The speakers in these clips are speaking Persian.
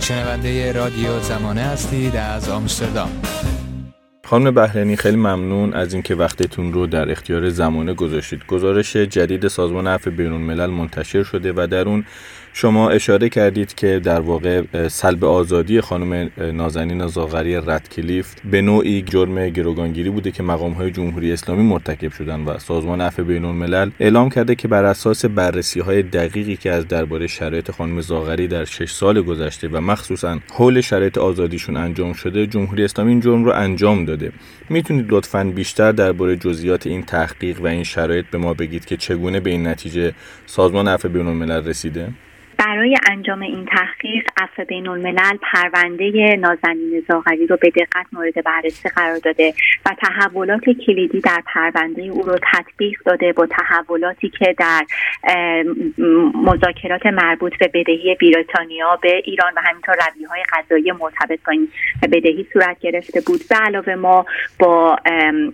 شنونده رادیو زمانه هستید از آمستردام. خانم بهرنی خیلی ممنون از اینکه وقتتون رو در اختیار زمانه گذاشتید. گزارش جدید سازمان عفو بین الملل منتشر شده و در اون شما اشاره کردید که در واقع سلب آزادی خانم نازنین زاغری ردکلیف به نوعی جرم گروگانگیری بوده که مقام های جمهوری اسلامی مرتکب شدن و سازمان عفو بین الملل اعلام کرده که بر اساس بررسی های دقیقی که از درباره شرایط خانم زاغری در شش سال گذشته و مخصوصا حول شرایط آزادیشون انجام شده جمهوری اسلامی این جرم رو انجام داده. می‌تونید لطفا بیشتر درباره جزئیات این تحقیق و این شرایط به ما بگید که چگونه به این نتیجه سازمان عفو بین الملل رسیده؟ برای انجام این تحقیق عفو بین الملل پرونده نازنین زاغری رو به دقت مورد بررسی قرار داده و تحولات کلیدی در پرونده او رو تطبیق داده با تحولاتی که در مذاکرات مربوط به بدهی بریتانیا به ایران و همینطور رویه های قضایی مرتبط با این بدهی صورت گرفته بود. به علاوه ما با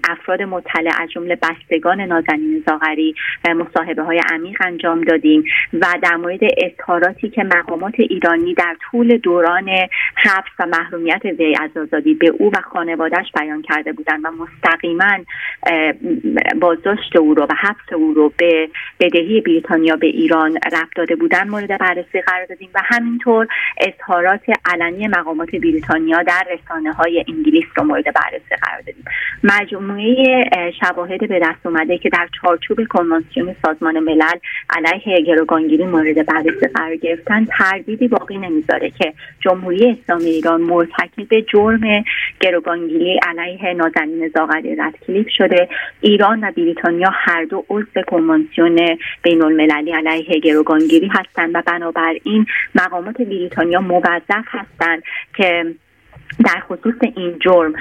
افراد مطلع از جمله بستگان نازنین زاغری مصاحبه های عمیق انجام دادیم و در مورد اظهاراتی که مقامات ایرانی در طول دوران حبس و محرومیت وی از آزادی به او و خانوادهش بیان کرده بودند و مستقیما بازداشت او رو و حبس او رو به بدهی بریتانیا به ایران رفت داده بودن مورد بررسی قرار دادیم و همینطور اظهارات علنی مقامات بریتانیا در رسانه های انگلیس رو مورد بررسی قرار دادیم. مجموعه شواهد به دست اومده که در چارچوب کنوانسیون سازمان ملل علیه گروگانگیری مورد بررسی قرار گرفتن تردیدی باقی نمی‌ذاره که جمهوری اسلامی ایران مرتکب جرم گروگانگیری علیه نازنین زاغری ردکلیف شده. ایران و بریتانیا هر دو عضو کنوانسیون بین المللی علیه گروگانگیری هستند و بنابراین مقامات بریتانیا موظف هستند که در خصوص این جرم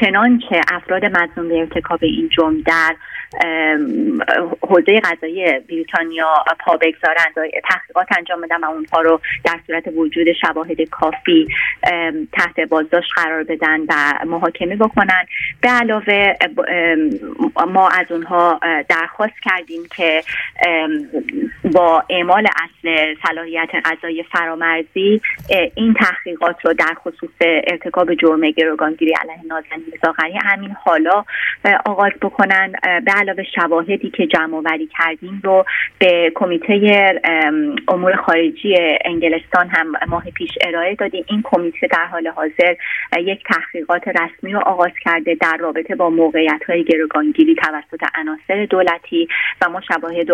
چنانچه افراد مظنون به ارتکاب این جرم در حوزه قضایی بریتانیا پا بگذارند تحقیقات انجام بدن و اونها رو در صورت وجود شواهد کافی تحت بازداشت قرار بدن و محاکمه بکنن. به علاوه ما از اونها درخواست کردیم که با اعمال اصل صلاحیت قضایی فرامرزی این تحقیقات رو در خصوص ارتکاب جرم گروگانگیری علیه نازنین زاغری همین حالا آغاز بکنن. به علاوه شواهدی که جمع آوری کردیم رو به کمیته امور خارجی انگلستان هم ماه پیش ارائه دادیم. این کمیته در حال حاضر یک تحقیقات رسمی رو آغاز کرده در رابطه با موقعیت های گروگانگیری توسط عناصر دولتی و ما شواهد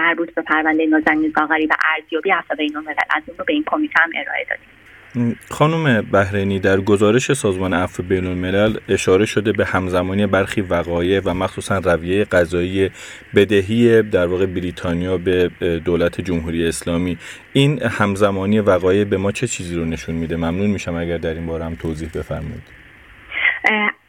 مربوط به پرونده نازنین زاغری و ارزیابی از اون رو به این کمیته هم ارائه دادیم. خانم بهرینی در گزارش سازمان عفو بین الملل اشاره شده به همزمانی برخی وقایع و مخصوصا رویه قضایی بدهی در واقع بریتانیا به دولت جمهوری اسلامی. این همزمانی وقایع به ما چه چیزی رو نشون میده؟ ممنون میشم اگر در این باره هم توضیح بفرمایید.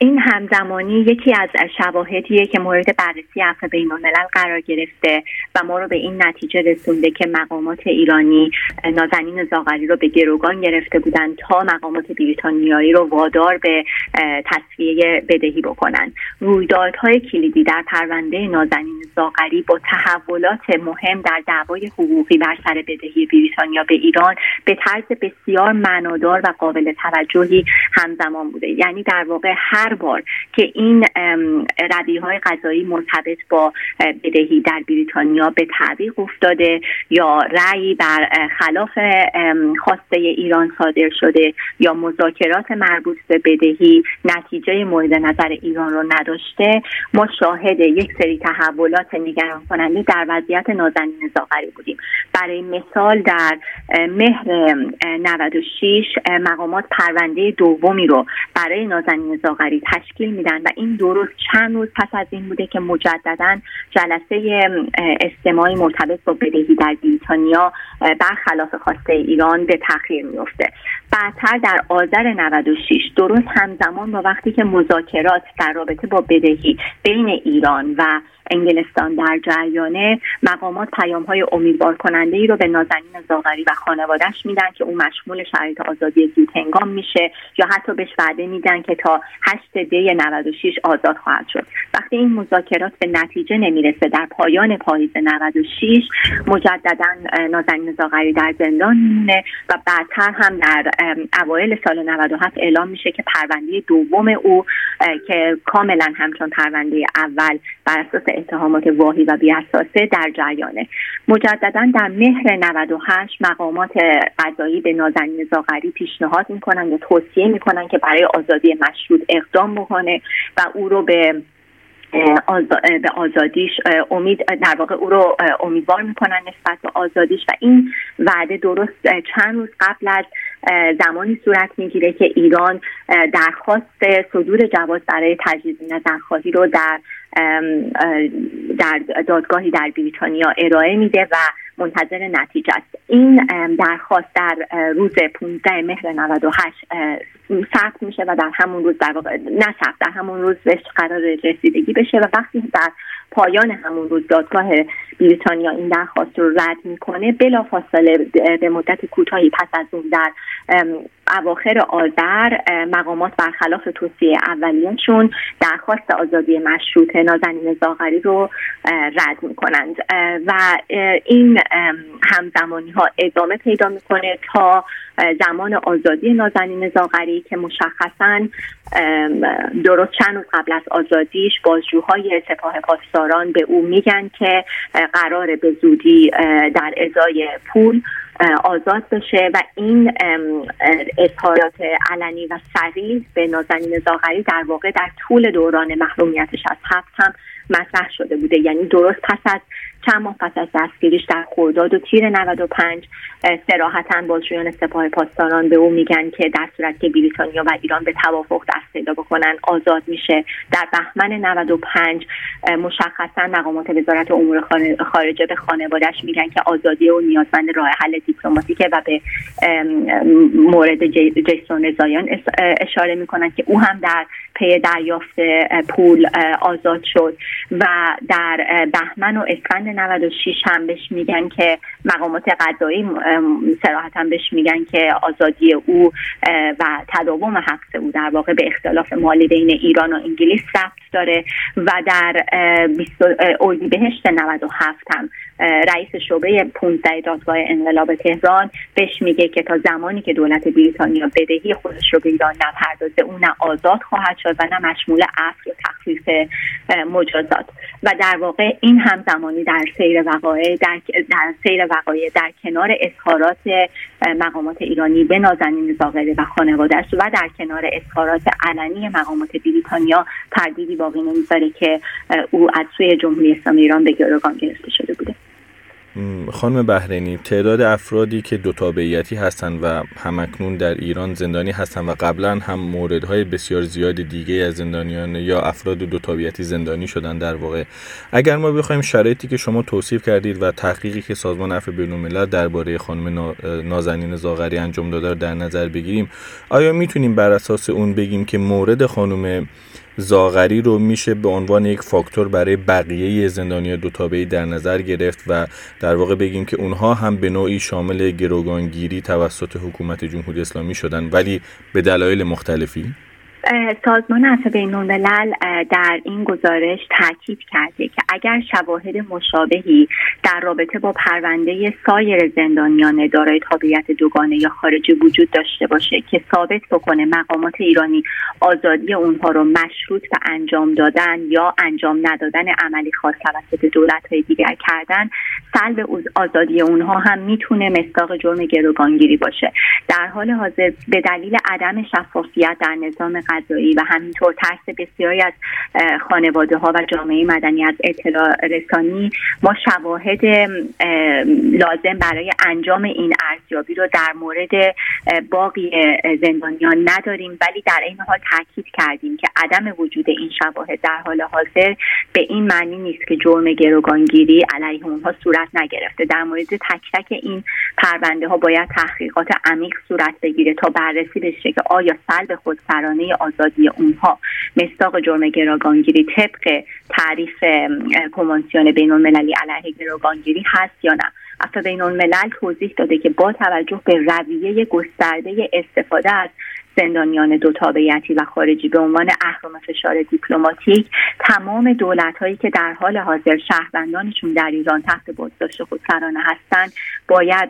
این همزمانی یکی از شواهدیه که مورد بررسی عفو بین الملل قرار گرفته و ما رو به این نتیجه رسونده که مقامات ایرانی نازنین زاغری رو به گروگان گرفته بودند تا مقامات بریتانیایی رو وادار به تصفیه بدهی بکنن. رویدادهای کلیدی در پرونده نازنین زاغری با تحولات مهم در دعوای حقوقی بر سر بدهی بریتانیا به ایران به طرز بسیار معنادار و قابل توجهی همزمان بوده. یعنی در واقع هر بار که این رویه های غذایی مرتبط با بدهی در بریتانیا به تعویق افتاده یا رأی بر خلاف خواسته ایران صادر شده یا مذاکرات مربوط به بدهی نتیجه مورد نظر ایران رو نداشته ما شاهد یک سری تحولات نگران کننده در وضعیت نازنین زاغری بودیم. برای مثال در مهر 96 مقامات پرونده دومی رو برای نازنین زاغری تشکیل میدن و این دو روز چند روز پس از این بوده که مجددا جلسه استماعی مرتبط با بدهی در بریتانیا برخلاف خواسته ایران به تاخیر میفته بعدتر در آذر 96 درست همزمان با وقتی که مذاکرات در رابطه با بدهی بین ایران و انگلستان در جریانه. مقامات پیام های امیدوار کننده ای رو به نازنین زاغری و خانوادهش میدن که او مشمول شرایط آزادی زود هنگام میشه یا حتی بهش وعده میدن که تا 8 دی 96 آزاد خواهد شد. وقتی این مذاکرات به نتیجه نمی‌رسه در پایان پاییز 96 مجددا نازنین زاغری در زندان میمونه و بعدتر هم در اوایل سال 97 اعلام میشه که پرونده دوم او که کاملا همچون پرونده اول بر اساس اتهامات واهی و بیاساسه در جریانه. مجددا در مهر 98 مقامات قضایی به نازنین زاغری پیشنهاد می‌کنن یا توصیه می‌کنن که برای آزادی مشروط اقدام بکنه و او رو به به آزادیش امید در واقع او رو امیدوار می‌کنن نسبت به آزادیش و این وعده درست چند روز قبل از زمانی صورت می‌گیره که ایران درخواست صدور جواز برای تجدید نظرخواهی رو در در دادگاهی در بریتانیا ارائه میده و منتظر نتیجه است. این درخواست در روز 15 مهر 98 ثبت میشه و در همون روز در واقع نه در همون روز بهش قرار رسیدگی بشه و وقتی در پایان همون روز دادگاه بریتانیا این درخواست رو رد می‌کنه بلا فاصله به مدت کوتاهی پس از اون در اواخر آذر مقامات برخلاف توصیه اولیهشون درخواست آزادی مشروط نازنین زاغری رو رد می‌کنند. و این همزمانی ها ادامه پیدا می‌کنه تا زمان آزادی نازنین زاغری که مشخصا درست چند روز قبل از آزادیش بازجوهای سپاه پاسداران به او میگن که قرار به زودی در ازای پول آزاد بشه و این اظهارات علنی و سریع به نازنین زاغری در واقع در طول دوران محرومیتش از حبس هم مطرح شده بوده. یعنی درست پس از چند ماه پس از دستگیریش در خرداد و تیر 95 سراحتا بازجویان سپاه پاسداران به او میگن که در صورت که بریتانیا و ایران به توافق دست پیدا بکنن آزاد میشه. در بهمن 95 مشخصا مقامات وزارت امور خارجه به خانوادهش میگن که آزادی و نیازمند راه حل دیپلماتیکه و به مورد جیسون زایان اشاره می‌کنن که او هم در پی دریافت پول آزاد شد و در بهمن و اسفند 96 هم بهش میگن که مقامات قضایی سراحتا بهش میگن که آزادی او و تداوم حق او در واقع به اختلاف مالی بین ایران و انگلیس رفت داره و در اردیبهشت 97 هم رئیس شعبه 15 دادگاه انقلاب تهران بهش میگه که تا زمانی که دولت بریتانیا بدهی خودش رو به ایران نپردازه. اون نه آزاد خواهد شد و نه مشمول عفو و تخفیف مجازات. و در واقع این هم زمانی در سیر وقایع در, در سیر وقایع در کنار اظهارات مقامات ایرانی به نازنین زاغری و خانوادهش و در کنار اظهارات علنی مقامات بریتانیا تردیدی باقی نمی‌ذاره که او از سوی جمهوری اسلامی ایران به گروگان گرفته شده بوده. خانم بهرینی تعداد افرادی که دو تابعیتی هستند و همکنون در ایران زندانی هستند و قبلا هم موردهای بسیار زیاد دیگه از زندانیان یا افراد دو تابعیتی زندانی شدن در واقع. اگر ما بخوایم شرایطی که شما توصیف کردید و تحقیقی که سازمان عفو بین‌الملل درباره خانم نازنین زاغری انجام داده در نظر بگیریم آیا می‌تونیم بر اساس اون بگیم که مورد خانم زاغری رو میشه به عنوان یک فاکتور برای بقیه زندانی دو تابعی در نظر گرفت و در واقع بگیم که اونها هم به نوعی شامل گروگانگیری توسط حکومت جمهوری اسلامی شدن ولی به دلایل مختلفی. سازمان عفو بین الملل در این گزارش تاکید کرده که اگر شواهد مشابهی در رابطه با پرونده سایر زندانیان دارای تابعیت دوگانه یا خارجی وجود داشته باشه که ثابت بکنه مقامات ایرانی آزادی اونها رو مشروط به انجام دادن یا انجام ندادن عملی خاص توسط دولت های دیگر کردن سلب آزادی اونها هم می‌تونه مصداق جرم گروگانگیری باشه. در حال حاضر به دلیل عدم شفافیت در نظام قضایی و همینطور ترس بسیاری از خانواده ها و جامعه مدنی از اطلاع رسانی ما شواهد لازم برای انجام این ارزیابی رو در مورد باقی زندانیان نداریم. ولی در این حال تاکید کردیم که عدم وجود این شواهد در حال حاضر به این معنی نیست که جرم گروگانگیری علیه اونها صورت نگرفته. در مورد تک تک این پرونده ها باید تحقیقات عمیق صورت بگیره تا بررسی بشه که آیا سلب خودسرانه آزادی اونها. مستاق جرم گروگانگیری طبق تعریف کنوانسیون بین المللی علیه گروگانگیری هست یا نه؟ اصلا بین الملل توضیح داده که با توجه به رویه گسترده استفاده از زندانیان دو تابعیتی و خارجی به عنوان اهرم فشار دیپلماتیک تمام دولت هایی که در حال حاضر شهروندانشون در ایران تحت بازداشت خودسرانه هستند باید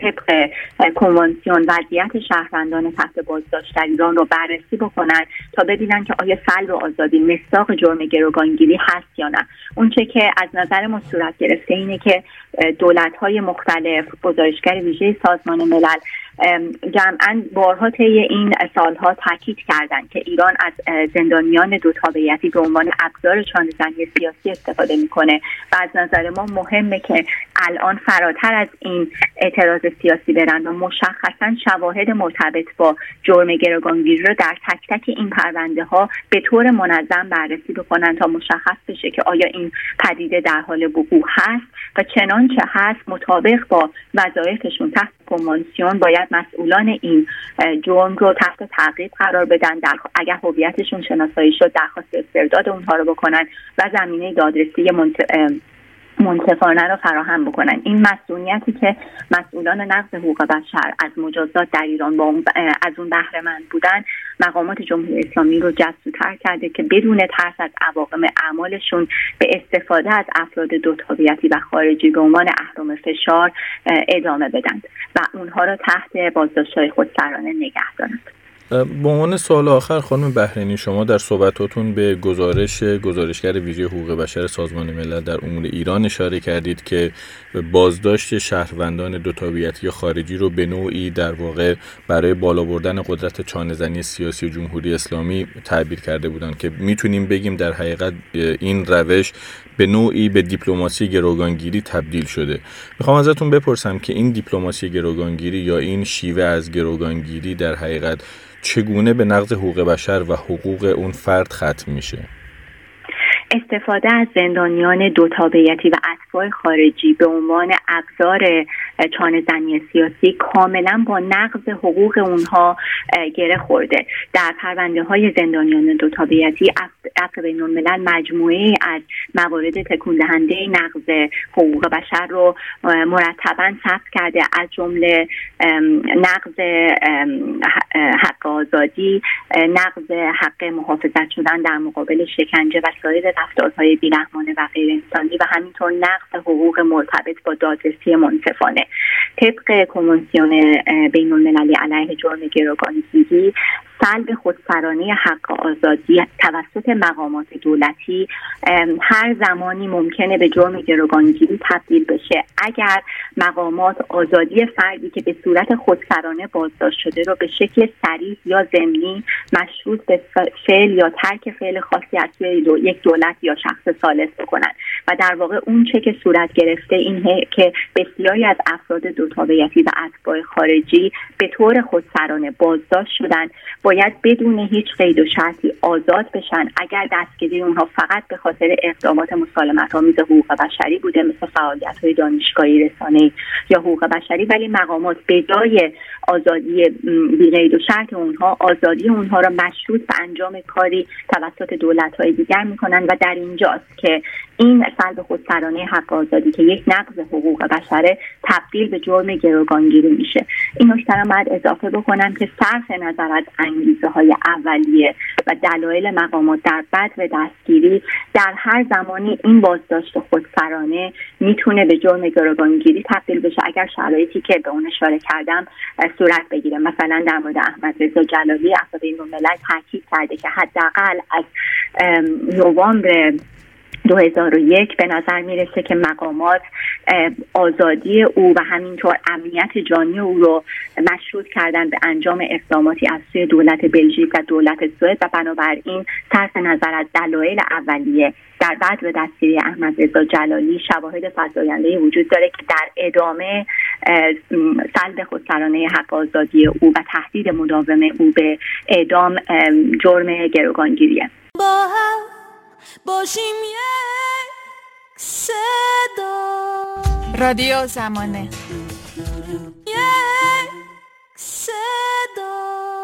طبق کنوانسیون وضعیت شهروندان تحت بازداشت در ایران رو بررسی بکنن تا ببینن که آیا سلب آزادی مصداق جرم گروگانگیری هست یا نه. اونچه که از نظر ما صورت گرفته اینه که دولت های مختلف گزارشگر ویژه سازمان ملل جمعا بارها طی این سالها تاکید کردند که ایران از زندانیان دو تابعیتی به عنوان ابزار چانهزنی سیاسی استفاده می‌کنه و از نظر ما مهمه که الان فراتر از این اعتراض سیاسی برند و مشخصا شواهد مرتبط با جرم گروگانگیری رو در تک تک این پرونده ها به طور منظم بررسی بکنن تا مشخص بشه که آیا این پدیده در حال وقوع هست و چنانچه هست مطابق با وظایفشون. تحت کنوانسیون باید مسئولان این جرم رو تحت تعقیب قرار بدن در اگر هویتشون شناسایی شد درخواست استرداد اونها رو بکنن و زمینه دادرسی منصفانه رو فراهم بکنن. این مسئولیتی که مسئولان نقض حقوق بشر از مجازات در ایران با از اون بهره مند بودن مقامات جمهوری اسلامی رو جسوتر کرده که بدون ترس از عواقب اعمالشون به استفاده از افراد دو تابعیتی و خارجی به عنوان اهرم فشار ادامه بدند و اونها رو تحت بازداشتهای خودسرانه نگه دارند. به عنوان سوال آخر خانم بهرینی شما در صحبتاتون به گزارش گزارشگر ویژه حقوق بشر سازمان ملل در امور ایران اشاره کردید که بازداشت شهروندان دو یا خارجی رو به نوعی در واقع برای بالا بردن قدرت چانهزنی سیاسی جمهوری اسلامی تعبیر کرده بودند که می‌تونیم بگیم در حقیقت این روش به نوعی به دیپلماسی گروگانگیری تبدیل شده. می‌خوام ازتون بپرسم که این دیپلماسی گروگانگیری یا این شیوه از گروگانگیری در حقیقت چگونه به نقض حقوق بشر و حقوق اون فرد ختم میشه؟ استفاده از زندانیان دو تابعیتی و اتباع خارجی به عنوان ابزار چانه زنی سیاسی کاملا با نقض حقوق اونها گره خورده. در پرونده های زندانیان دو تابعیتی عفو بین الملل مجموعه از موارد تکون دهنده نقض حقوق بشر رو مرتبا ثبت کرده. از جمله نقض حق آزادی نقض حق محافظت شدن در مقابل شکنجه و سایر رفتارهای بیرحمانه و غیر انسانی و همینطور نقض حقوق مرتبط با دادرسی منصفانه. طبق کنوانسیون بین المللی علیه جرم گروگانگیری سلب خودسرانه حق آزادی توسط مقامات دولتی هر زمانی ممکنه به جرم گروگانگیری تبدیل بشه. اگر مقامات آزادی فردی که به صورت خودسرانه بازداشت شده رو به شکل سریع یا ضمنی مشروط به فعل یا ترک فعل خاصی از یک دولت یا شخص سالس بکنن. و در واقع اون چه که صورت گرفته این که بسیاری از افراد دو تابعیتی و اتباع خارجی به طور خودسرانه بازداشت شدن باید بدون هیچ قید و شرطی آزاد بشن. اگر دستگیری اونها فقط به خاطر اقدامات مسالمت آمیز حقوق بشری بوده مثل فعالیت های دانشگاهی رسانه یا حقوق بشری ولی مقامات به جای آزادی بی و شرط اونها آزادی اونها را مشروط به انجام کاری توسط دولت های دیگر می‌کنن و در اینجاست که این سلب خودسرانه حق آزادی که یک نقض حقوق بشره تبدیل به جرم گروگانگیری میشه. این نکته را باید اضافه بکنم که صرف نظر از انگیزه های اولیه و دلایل مقامات در بد و دستگیری در هر زمانی این بازداشت خودسرانه می‌تونه به جرم گروگانگیری تبدیل بشه. اگر شرایطی که به اون اشاره کردم صورت بگیره. مثلا در مورد احمد رضا جلالی افراد این ملل تاکید کرده که حداقل از نوامبر 2001 به نظر می‌رسه که مقامات آزادی او و همینطور امنیت جانی او رو مشروط کردن به انجام اقداماتی از سوی دولت بلژیک و دولت سوئد و بنابراین صرف نظر از دلایل اولیه در بعد به دستگیری احمد رضا جلالی شواهد فزاینده وجود داره که در ادامه سلب خودسرانه حق آزادی او و تهدید مداوم او به اعدام جرم گروگانگیریه. باشیم یک صدا. رادیو زمانه. یک صدا.